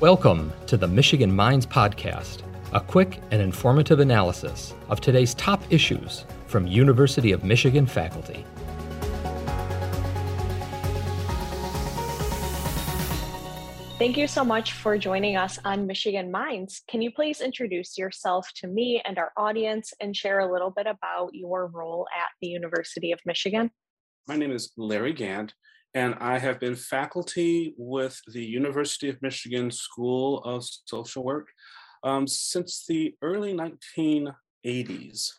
Welcome to the Michigan Minds Podcast, a quick and informative analysis of today's top issues from University of Michigan faculty. Thank you so much for joining us on Michigan Minds. Can you please introduce yourself to me and our audience and share a little bit about your role at the University of Michigan? My name is Larry Gant, and I have been faculty with the University of Michigan School of Social Work um, since the early 1980s.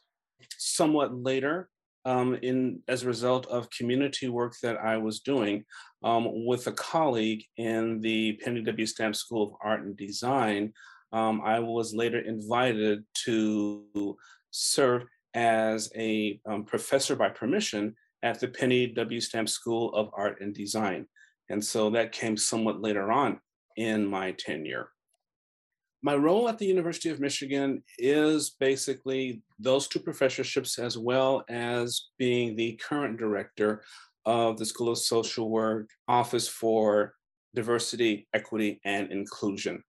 Somewhat later, um, in as a result of community work that I was doing um, with a colleague in the Penny W. Stamp School of Art and Design, um, I was later invited to serve as a um, professor by permission at the Penny W. Stamp School of Art and Design. And so that came somewhat later on in my tenure my role at the University of Michigan is basically those two professorships, as well as being the current director of the School of Social Work Office for Diversity, Equity, and Inclusion.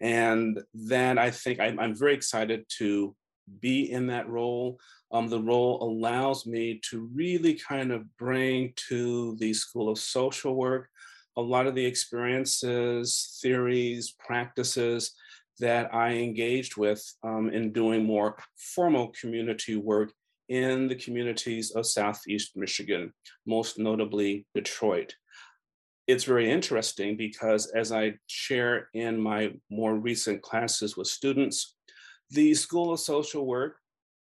And that I think I'm, I'm very excited to be in that role. Um, the role allows me to really kind of bring to the School of Social Work a lot of the experiences, theories, practices that I engaged with um, in doing more formal community work in the communities of Southeast Michigan, most notably Detroit. It's very interesting because as I share in my more recent classes with students, the School of Social Work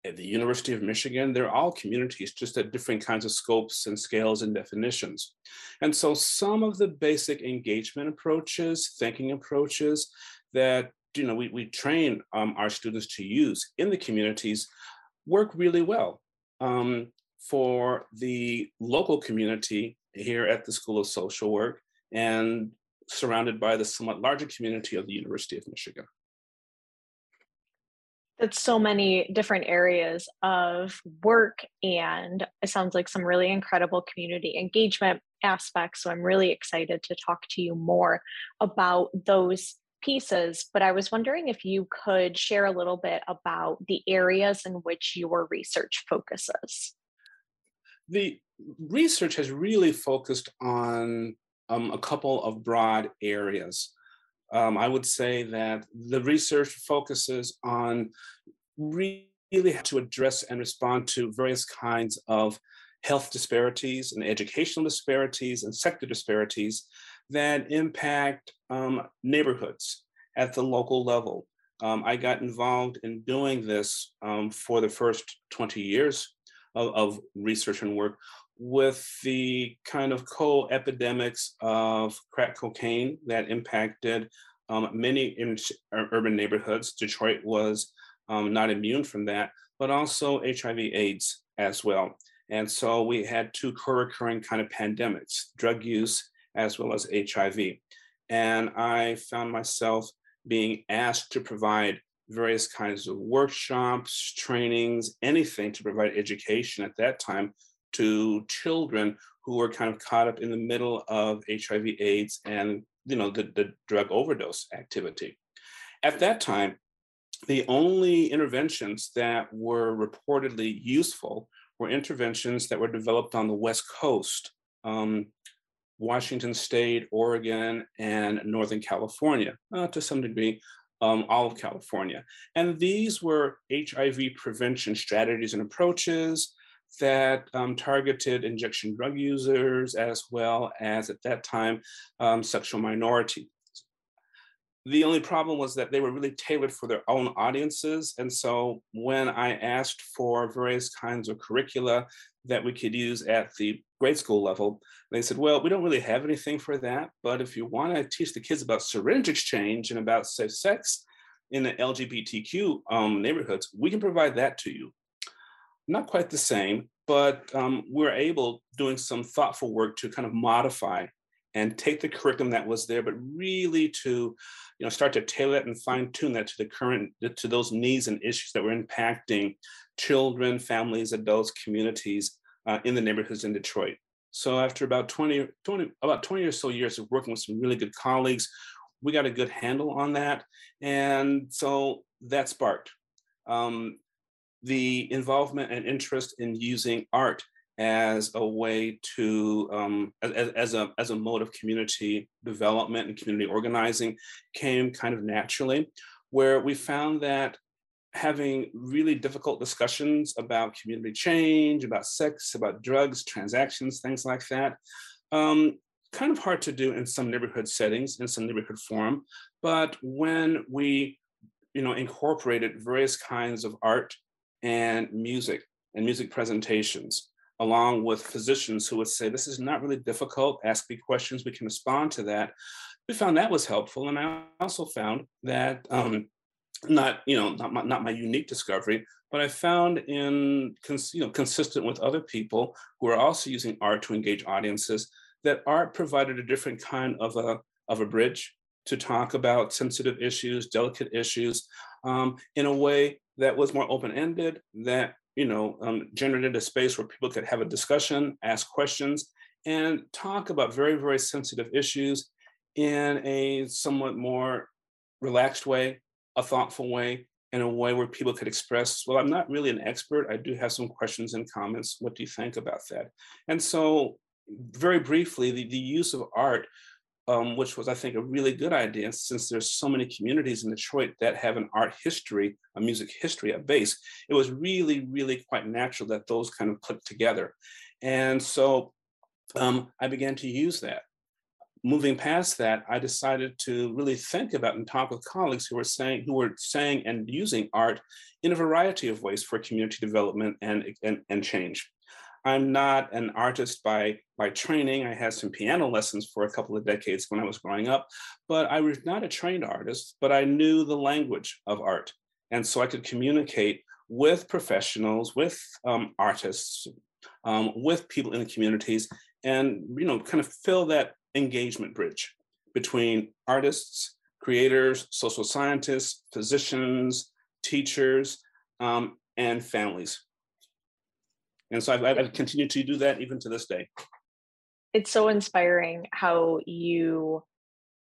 at the University of Michigan, they're all communities, just at different kinds of scopes and scales and definitions. And so some of the basic engagement approaches, thinking approaches that you know we, we train um, our students to use in the communities work really well um, for the local community here at the School of Social Work and surrounded by the somewhat larger community of the University of Michigan. That's so many different areas of work, and it sounds like some really incredible community engagement aspects. So I'm really excited to talk to you more about those pieces, but I was wondering if you could share a little bit about the areas in which your research focuses. The research has really focused on um, a couple of broad areas. Um, I would say that the research focuses on really how to address and respond to various kinds of health disparities and educational disparities and sector disparities that impact um, neighborhoods at the local level. Um, I got involved in doing this um, for the first 20 years of, of, research and work with the kind of co epidemics of crack cocaine that impacted um, many urban neighborhoods. Detroit was um, not immune from that, but also HIV AIDS as well. And so we had two co recurring kind of pandemics drug use as well as HIV. And I found myself being asked to provide various kinds of workshops, trainings, anything to provide education at that time to children who were kind of caught up in the middle of HIV AIDS and you know the, the drug overdose activity. At that time, the only interventions that were reportedly useful were interventions that were developed on the West Coast. Um, Washington State, Oregon, and Northern California, uh, to some degree, um, all of California. And these were HIV prevention strategies and approaches that um, targeted injection drug users as well as, at that time, um, sexual minorities. The only problem was that they were really tailored for their own audiences. And so when I asked for various kinds of curricula that we could use at the grade school level, they said, well, we don't really have anything for that, but if you want to teach the kids about syringe exchange and about safe sex in the LGBTQ um, neighborhoods, we can provide that to you. Not quite the same, but um, we're able, doing some thoughtful work to kind of modify and take the curriculum that was there, but really to, you know, start to tailor it and fine tune that to the current, to those needs and issues that were impacting children, families, adults, communities uh, in the neighborhoods in Detroit. So after about 20, 20, about 20 or so years of working with some really good colleagues, we got a good handle on that. And so that sparked um, the involvement and interest in using art as a way to um, as, as, a as a mode of community development and community organizing came kind of naturally where we found that having really difficult discussions about community change about sex about drugs transactions things like that um, kind of hard to do in some neighborhood settings in some neighborhood forum. But when we you know incorporated various kinds of art and music and music presentations along with physicians who would say, this is not really difficult, ask me questions, we can respond to that. We found that was helpful. And I also found that, um, not, you know, not my, not my unique discovery, but I found in, you know, consistent with other people who are also using art to engage audiences, that art provided a different kind of a, of a bridge to talk about sensitive issues, delicate issues, um, in a way that was more open-ended, that you know, um, generated a space where people could have a discussion, ask questions, and talk about very, very sensitive issues in a somewhat more relaxed way, a thoughtful way, in a way where people could express, well, I'm not really an expert. I do have some questions and comments. What do you think about that? And so, very briefly, the, the use of art um, which was, I think, a really good idea since there's so many communities in Detroit that have an art history, a music history at base. It was really, really quite natural that those kind of clicked together. And so um, I began to use that. Moving past that, I decided to really think about and talk with colleagues who were saying, who were saying and using art in a variety of ways for community development and, and, and change. I'm not an artist by, by training. I had some piano lessons for a couple of decades when I was growing up, but I was not a trained artist, but I knew the language of art. And so I could communicate with professionals, with um, artists, um, with people in the communities, and you know, kind of fill that engagement bridge between artists, creators, social scientists, physicians, teachers, um, and families. And so I've, I've continued to do that even to this day. It's so inspiring how you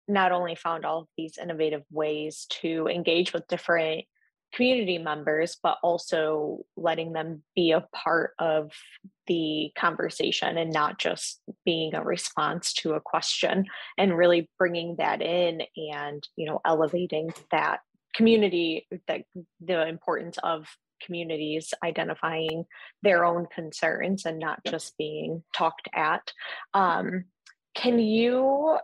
not only found all of these innovative ways to engage with different community members, but also letting them be a part of the conversation and not just being a response to a question and really bringing that in and you know elevating that community that the importance of communities identifying their own concerns and not just being talked at. Um, can you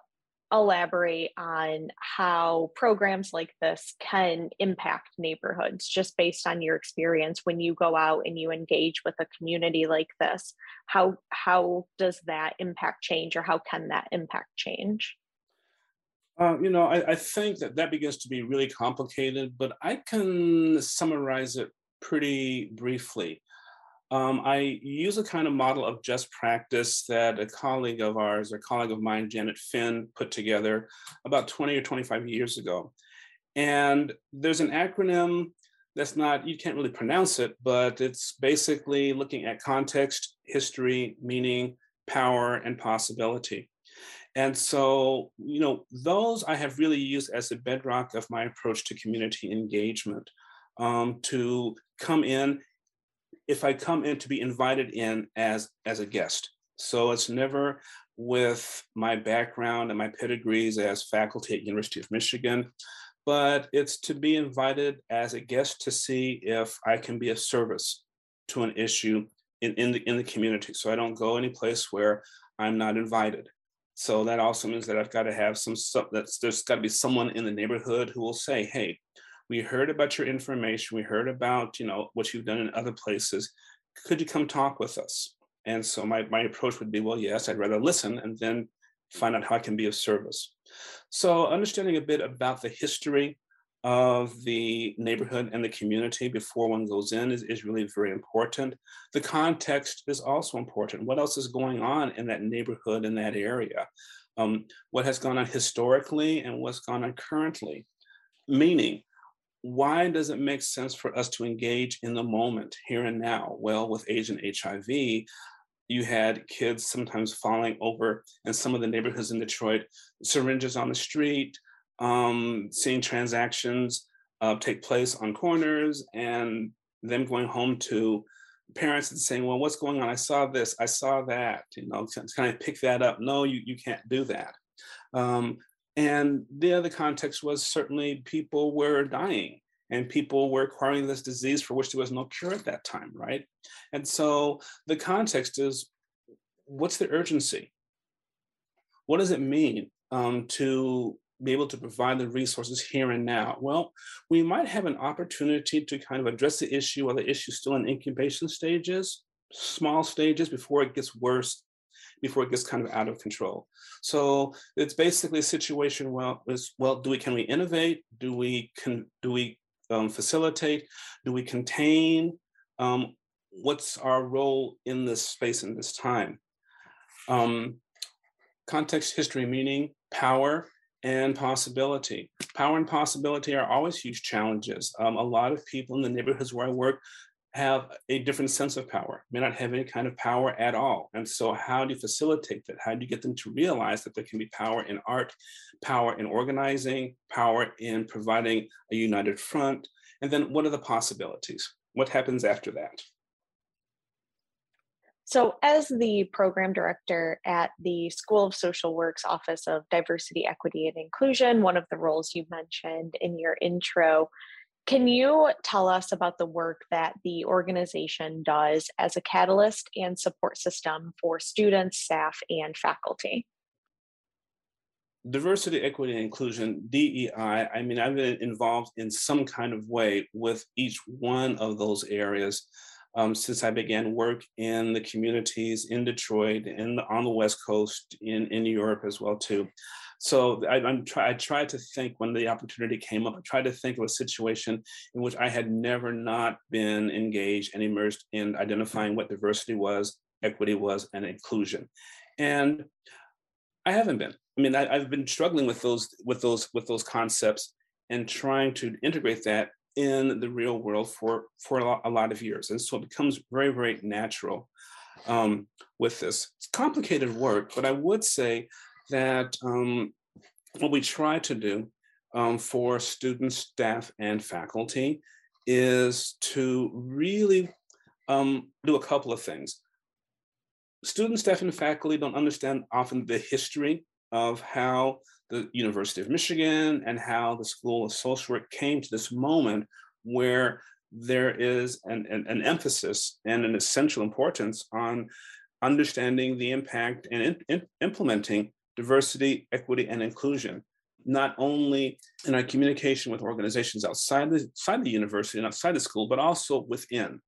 elaborate on how programs like this can impact neighborhoods just based on your experience when you go out and you engage with a community like this? How how does that impact change or how can that impact change? Uh, you know I, I think that that begins to be really complicated but i can summarize it pretty briefly. Um, I use a kind of model of just practice that a colleague of ours, a colleague of mine, Janet Finn, put together about 20 or 25 years ago. And there's an acronym that's not, you can't really pronounce it, but it's basically looking at context, history, meaning, power, and possibility. And so, you know, those I have really used as the bedrock of my approach to community engagement um, to come in if I come in to be invited in as as a guest. So it's never with my background and my pedigrees as faculty at University of Michigan, but it's to be invited as a guest to see if I can be of service to an issue in, in the in the community. So I don't go any place where I'm not invited. So that also means that I've got to have some stuff that's there's got to be someone in the neighborhood who will say, hey, we heard about your information. We heard about, you know, what you've done in other places. Could you come talk with us? And so my, my approach would be, well, yes, I'd rather listen and then find out how I can be of service. So understanding a bit about the history of the neighborhood and the community before one goes in is, is really very important. The context is also important. What else is going on in that neighborhood, in that area? Um, what has gone on historically and what's gone on currently? Meaning, why does it make sense for us to engage in the moment, here and now? Well, with AIDS and HIV, you had kids sometimes falling over in some of the neighborhoods in Detroit, syringes on the street, um, seeing transactions uh, take place on corners and them going home to parents and saying, well, what's going on? I saw this, I saw that, you know, kind of pick that up. No, you, you can't do that. Um, and the other context was certainly people were dying and people were acquiring this disease for which there was no cure at that time, right? And so the context is what's the urgency? What does it mean um, to be able to provide the resources here and now? Well, we might have an opportunity to kind of address the issue while the issue is still in incubation stages, small stages before it gets worse, before it gets kind of out of control. So it's basically a situation. Well, is well, do we can we innovate? Do we can do we um, facilitate? Do we contain? Um, what's our role in this space in this time? Um, context, history, meaning, power, and possibility. Power and possibility are always huge challenges. Um, a lot of people in the neighborhoods where I work have a different sense of power, may not have any kind of power at all. And so, how do you facilitate that? How do you get them to realize that there can be power in art, power in organizing, power in providing a united front? And then, what are the possibilities? What happens after that? So, as the program director at the School of Social Work's Office of Diversity, Equity, and Inclusion, one of the roles you mentioned in your intro, can you tell us about the work that the organization does as a catalyst and support system for students, staff, and faculty? Diversity, equity, and inclusion, DEI, I mean, I've been involved in some kind of way with each one of those areas um, since I began work in the communities in Detroit, the, on the West Coast, in, in Europe as well too. So I, am try, I tried to think when the opportunity came up, I tried to think of a situation in which I had never not been engaged and immersed in identifying what diversity was, equity was, and inclusion. And I haven't been. I mean, I, I've been struggling with those with those with those concepts and trying to integrate that in the real world for for a lot, a lot of years, and so it becomes very very natural um, with this. It's complicated work, but I would say that um, what we try to do um, for students, staff, and faculty is to really um, do a couple of things. Students, staff, and faculty don't understand often the history of how the University of Michigan and how the School of Social Work came to this moment where there is an, an, an emphasis and an essential importance on understanding the impact and in, in, implementing diversity, equity, and inclusion, not only in our communication with organizations outside the, outside the university and outside the school, but also within.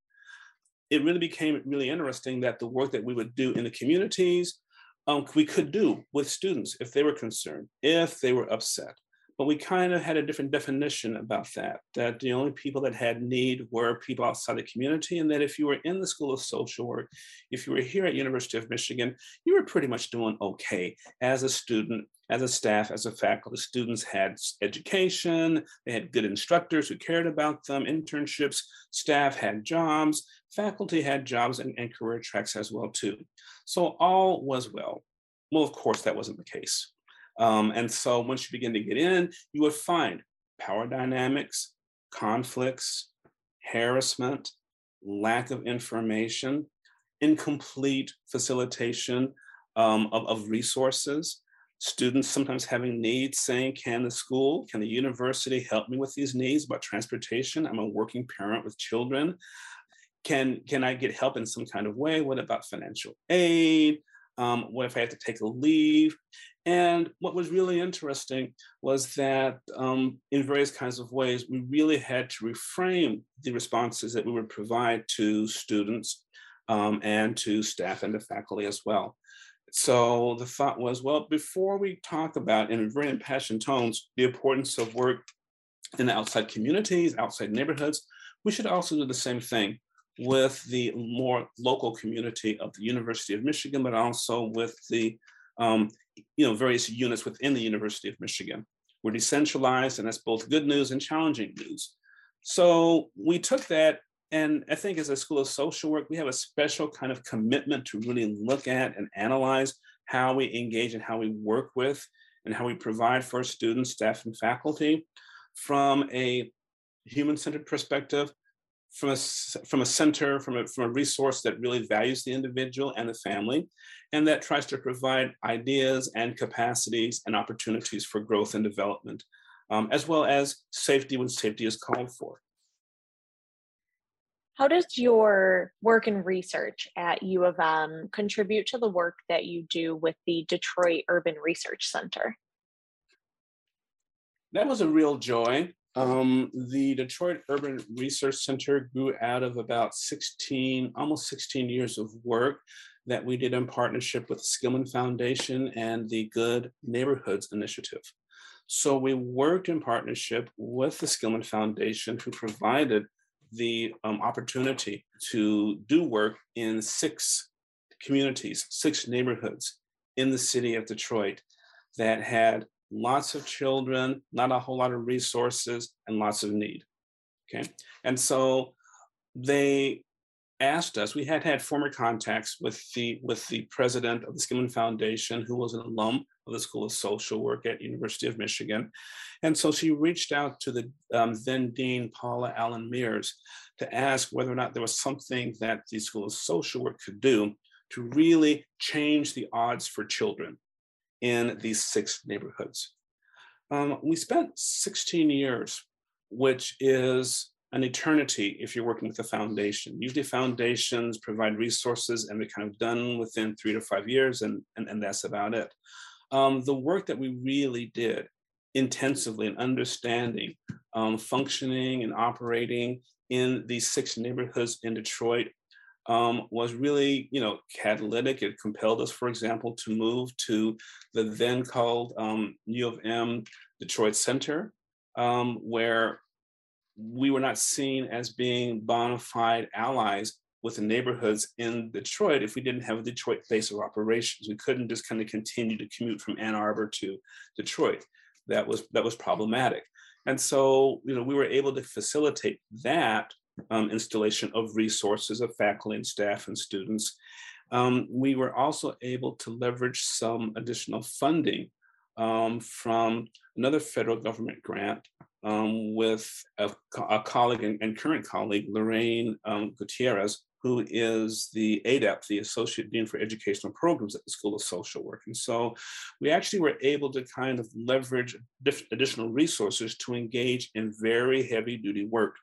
It really became really interesting that the work that we would do in the communities, um, we could do with students if they were concerned, if they were upset, but we kind of had a different definition about that that the only people that had need were people outside the community and that if you were in the school of social work if you were here at university of michigan you were pretty much doing okay as a student as a staff as a faculty. Students had education they had good instructors who cared about them internships staff had jobs faculty had jobs and, and career tracks as well too. So all was well. Well of course that wasn't the case um, and so once you begin to get in, you would find power dynamics, conflicts, harassment, lack of information, incomplete facilitation um, of, of resources, students sometimes having needs saying, can the school, can the university help me with these needs about transportation? I'm a working parent with children. Can, can I get help in some kind of way? What about financial aid? Um, what if I have to take a leave? And what was really interesting was that um, in various kinds of ways, we really had to reframe the responses that we would provide to students um, and to staff and to faculty as well. So the thought was, well, before we talk about in very impassioned tones the importance of work in the outside communities, outside neighborhoods, we should also do the same thing with the more local community of the University of Michigan, but also with the um, you know various units within the University of Michigan. We're decentralized, and that's both good news and challenging news. So we took that, and I think as a School of Social Work, we have a special kind of commitment to really look at and analyze how we engage and how we work with and how we provide for students, staff, and faculty from a human-centered perspective, from a, from a center, from a, from a resource that really values the individual and the family, and that tries to provide ideas and capacities and opportunities for growth and development, um, as well as safety when safety is called for. How does your work and research at U of M contribute to the work that you do with the Detroit Urban Research Center? That was a real joy. Um, the Detroit Urban Research Center grew out of about 16, almost 16 years of work that we did in partnership with the Skillman Foundation and the Good Neighborhoods Initiative. So we worked in partnership with the Skillman Foundation, who provided the um, opportunity to do work in six communities, six neighborhoods in the city of Detroit that had lots of children, not a whole lot of resources, and lots of need. Okay. And so they asked us, we had had former contacts with the with the president of the Skillman Foundation, who was an alum of the School of Social Work at University of Michigan. And so she reached out to the um, then Dean Paula Allen Meares to ask whether or not there was something that the School of Social Work could do to really change the odds for children in these six neighborhoods. Um, we spent 16 years, which is an eternity if you're working with a foundation. Usually foundations provide resources and they're kind of done within three to five years and, and, and that's about it. Um, the work that we really did intensively in understanding um, functioning and operating in these six neighborhoods in Detroit um, was really, you know, catalytic. It compelled us, for example, to move to the then called um, U of M Detroit Center, um, where we were not seen as being bona fide allies with the neighborhoods in Detroit if we didn't have a Detroit base of operations. We couldn't just kind of continue to commute from Ann Arbor to Detroit. That was that was problematic. And so, you know, we were able to facilitate that um, installation of resources of faculty and staff and students. Um, we were also able to leverage some additional funding um, from another federal government grant um, with a, a colleague and, and, current colleague, Lorraine um, Gutierrez, who is the ADEP, the Associate Dean for Educational Programs at the School of Social Work. And so we actually were able to kind of leverage additional resources to engage in very heavy duty work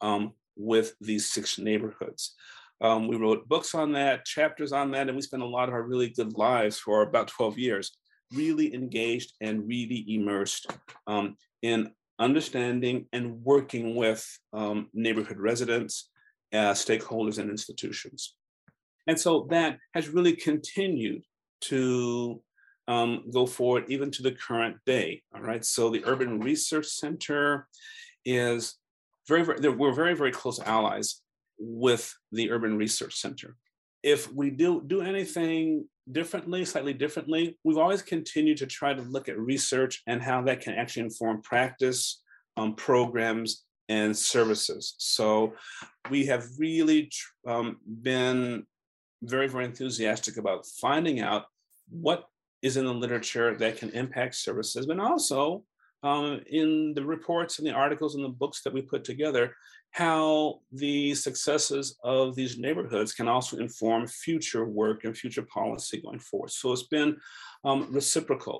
um, with these six neighborhoods. Um, we wrote books on that, chapters on that, and we spent a lot of our really good lives for about 12 years really engaged and really immersed um, in understanding and working with um, neighborhood residents, uh, stakeholders, and institutions. And so that has really continued to um, go forward even to the current day. All right. So the Urban Research Center is very, very we're very, very close allies with the Urban Research Center. If we do do anything differently, slightly differently, we've always continued to try to look at research and how that can actually inform practice, um, programs, and services. So we have really um, been very, very enthusiastic about finding out what is in the literature that can impact services, but also um, in the reports and the articles and the books that we put together, how the successes of these neighborhoods can also inform future work and future policy going forward. So it's been um, reciprocal.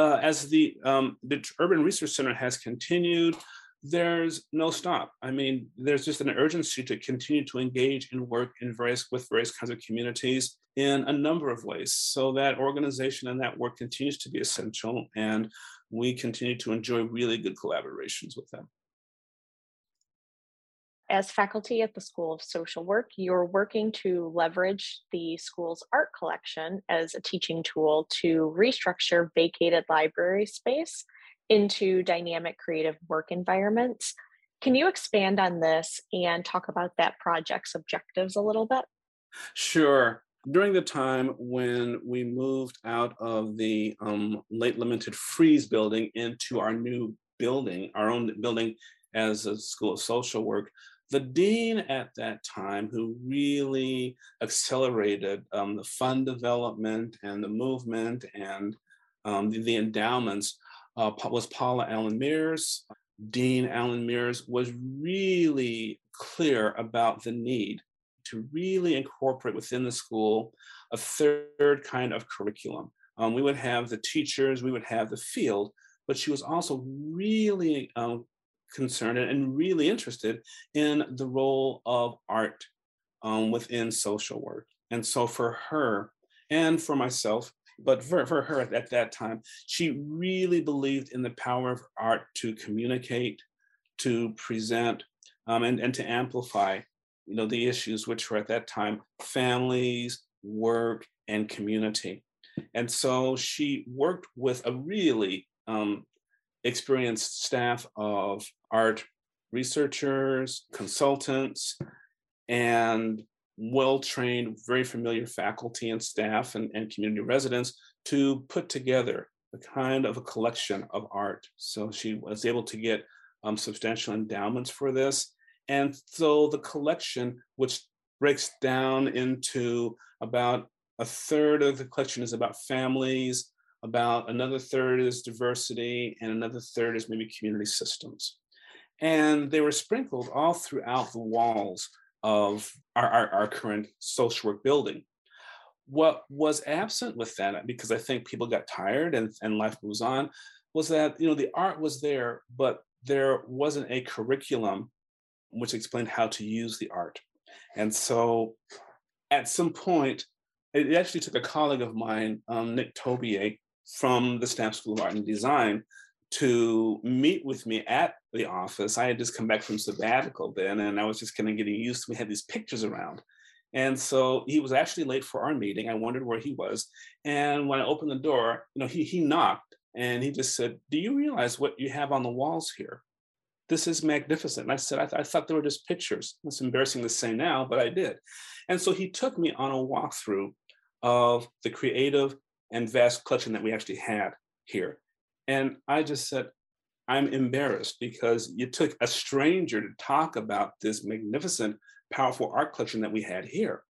Uh, as the, um, the Urban Research Center has continued, there's no stop. I mean, there's just an urgency to continue to engage and work in various with various kinds of communities in a number of ways. So that organization and that work continues to be essential, and we continue to enjoy really good collaborations with them. As faculty at the School of Social Work, you're working to leverage the school's art collection as a teaching tool to restructure vacated library space into dynamic creative work environments. Can you expand on this and talk about that project's objectives a little bit? Sure. During the time when we moved out of the um, late lamented Frieze building into our new building, our own building as a School of Social Work, the dean at that time, who really accelerated um, the fund development and the movement and um, the, the, endowments uh, was Paula Allen Meares. Dean Allen Meares was really clear about the need to really incorporate within the school a third kind of curriculum. Um, we would have the teachers, we would have the field, but she was also really um, concerned and really interested in the role of art um, within social work. And so for her and for myself, but for, for her at, at that time, she really believed in the power of art to communicate, to present, um, and, and to amplify you know, the issues which were at that time families, work, and community. And so she worked with a really um, experienced staff of art researchers, consultants, and well-trained, very familiar faculty and staff and, and community residents to put together a kind of a collection of art. So she was able to get um, substantial endowments for this. And so the collection, which breaks down into about a third of the collection is about families, about another third is diversity, and another third is maybe community systems. And they were sprinkled all throughout the walls of our, our, our current social work building. What was absent with that, because I think people got tired and, and life moves on, was that you know the art was there, but there wasn't a curriculum which explained how to use the art. And so at some point, it actually took a colleague of mine, um, Nick Tobier, from the Stamp School of Art and Design to meet with me at the office. I had just come back from sabbatical then, and I was just kind of getting used to. We had these pictures around, and so he was actually late for our meeting. I wondered where he was, and when I opened the door, you know, he he knocked and he just said, "Do you realize what you have on the walls here? This is magnificent." And I said, "I, th- I thought they were just pictures." It's embarrassing to say now, but I did. And so he took me on a walkthrough of the creative and vast collection that we actually had here. And I just said, I'm embarrassed because you took a stranger to talk about this magnificent, powerful art collection that we had here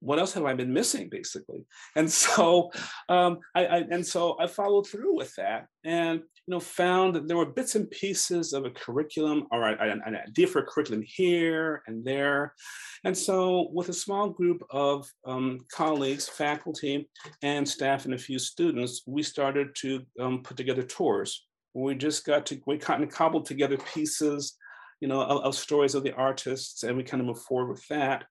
what else have I been missing, basically? And so, um, I, I, and so I followed through with that, and you know, found that there were bits and pieces of a curriculum, or an, an idea for a curriculum here and there, and so with a small group of um, colleagues, faculty, and staff, and a few students, we started to um, put together tours. We just got to we kind of cobbled together pieces, you know, of, of stories of the artists, and we kind of moved forward with that.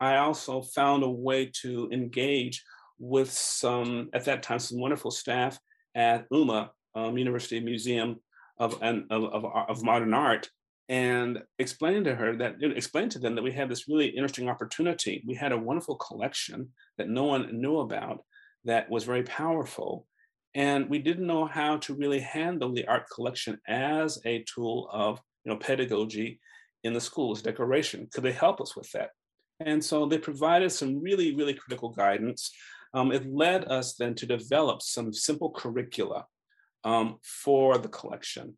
I also found a way to engage with some, at that time, some wonderful staff at UMMA, um, University Museum of, and, of, of, of, Modern Art, and explaining to her that, explain to them that we had this really interesting opportunity. We had a wonderful collection that no one knew about that was very powerful. And we didn't know how to really handle the art collection as a tool of you know, pedagogy in the schools, decoration. Could they help us with that? And so they provided some really, really critical guidance. Um, it led us then to develop some simple curricula um, for the collection.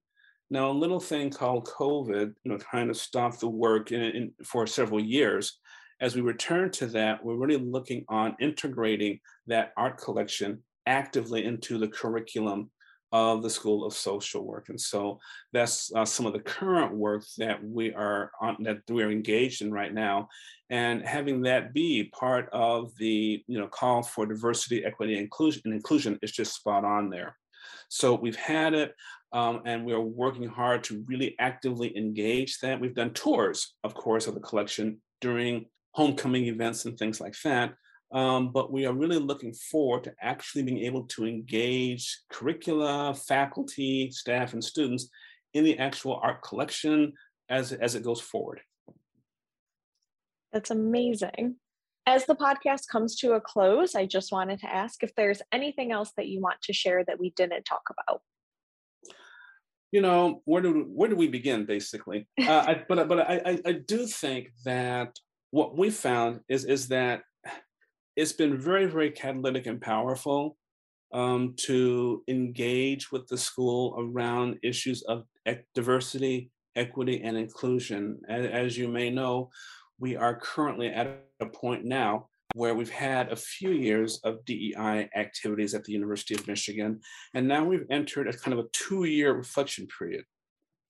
Now, a little thing called COVID, you know, kind of stopped the work in, in, for several years. As we return to that, we're really looking on integrating that art collection actively into the curriculum of the School of Social Work. And so that's uh, some of the current work that we are on, that we're engaged in right now. And having that be part of the you know call for diversity, equity, inclusion, and inclusion is just spot on there. So we've had it, um, and we are working hard to really actively engage that. We've done tours, of course, of the collection during homecoming events and things like that. Um, but we are really looking forward to actually being able to engage curricula, faculty, staff, and students in the actual art collection as, as it goes forward. That's amazing. As the podcast comes to a close, I just wanted to ask if there's anything else that you want to share that we didn't talk about. You know, where do where do we begin, basically? Uh, I, but but I, I do think that what we found is is that it's been very, very catalytic and powerful um, to engage with the school around issues of diversity, equity, and inclusion. As, as, you may know, we are currently at a point now where we've had a few years of DEI activities at the University of Michigan. And now we've entered a kind of a two year reflection period.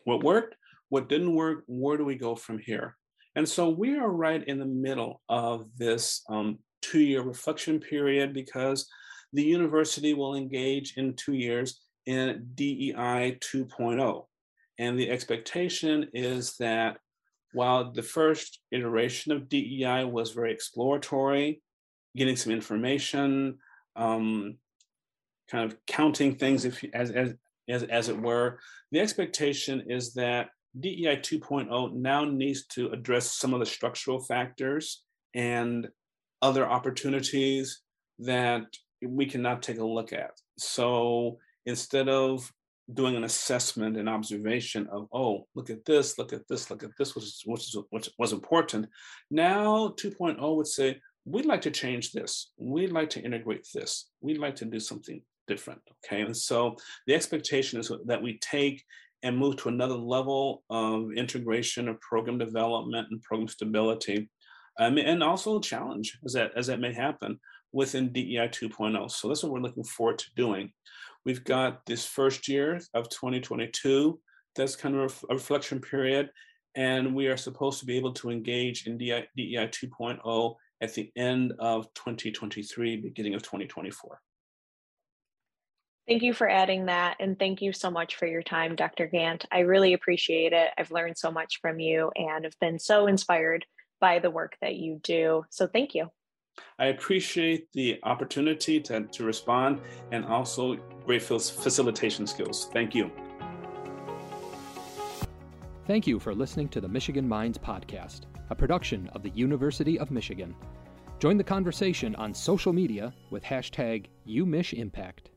What worked? What didn't work? Where do we go from here? And so we are right in the middle of this um, two year reflection period because the university will engage in two years in DEI 2.0. And the expectation is that while the first iteration of DEI was very exploratory, getting some information, um, kind of counting things if, as, as, as, as it were, the expectation is that DEI 2.0 now needs to address some of the structural factors and other opportunities that we cannot take a look at. So instead of doing an assessment and observation of, oh, look at this, look at this, look at this, which, is, which, is, which was important, now 2.0 would say, we'd like to change this. We'd like to integrate this. We'd like to do something different. Okay. And so the expectation is that we take and move to another level of integration of program development and program stability. Um, and also a challenge as that, as that may happen within DEI 2.0. So that's what we're looking forward to doing. We've got this first year of 2022, that's kind of a reflection period. And we are supposed to be able to engage in DEI, DEI 2.0 at the end of 2023, beginning of 2024. Thank you for adding that. And thank you so much for your time, Dr. Gant. I really appreciate it. I've learned so much from you and have been so inspired by the work that you do. So thank you. I appreciate the opportunity to, to respond and also great facilitation skills. Thank you. Thank you for listening to the Michigan Minds Podcast, a production of the University of Michigan. Join the conversation on social media with hashtag UMichImpact.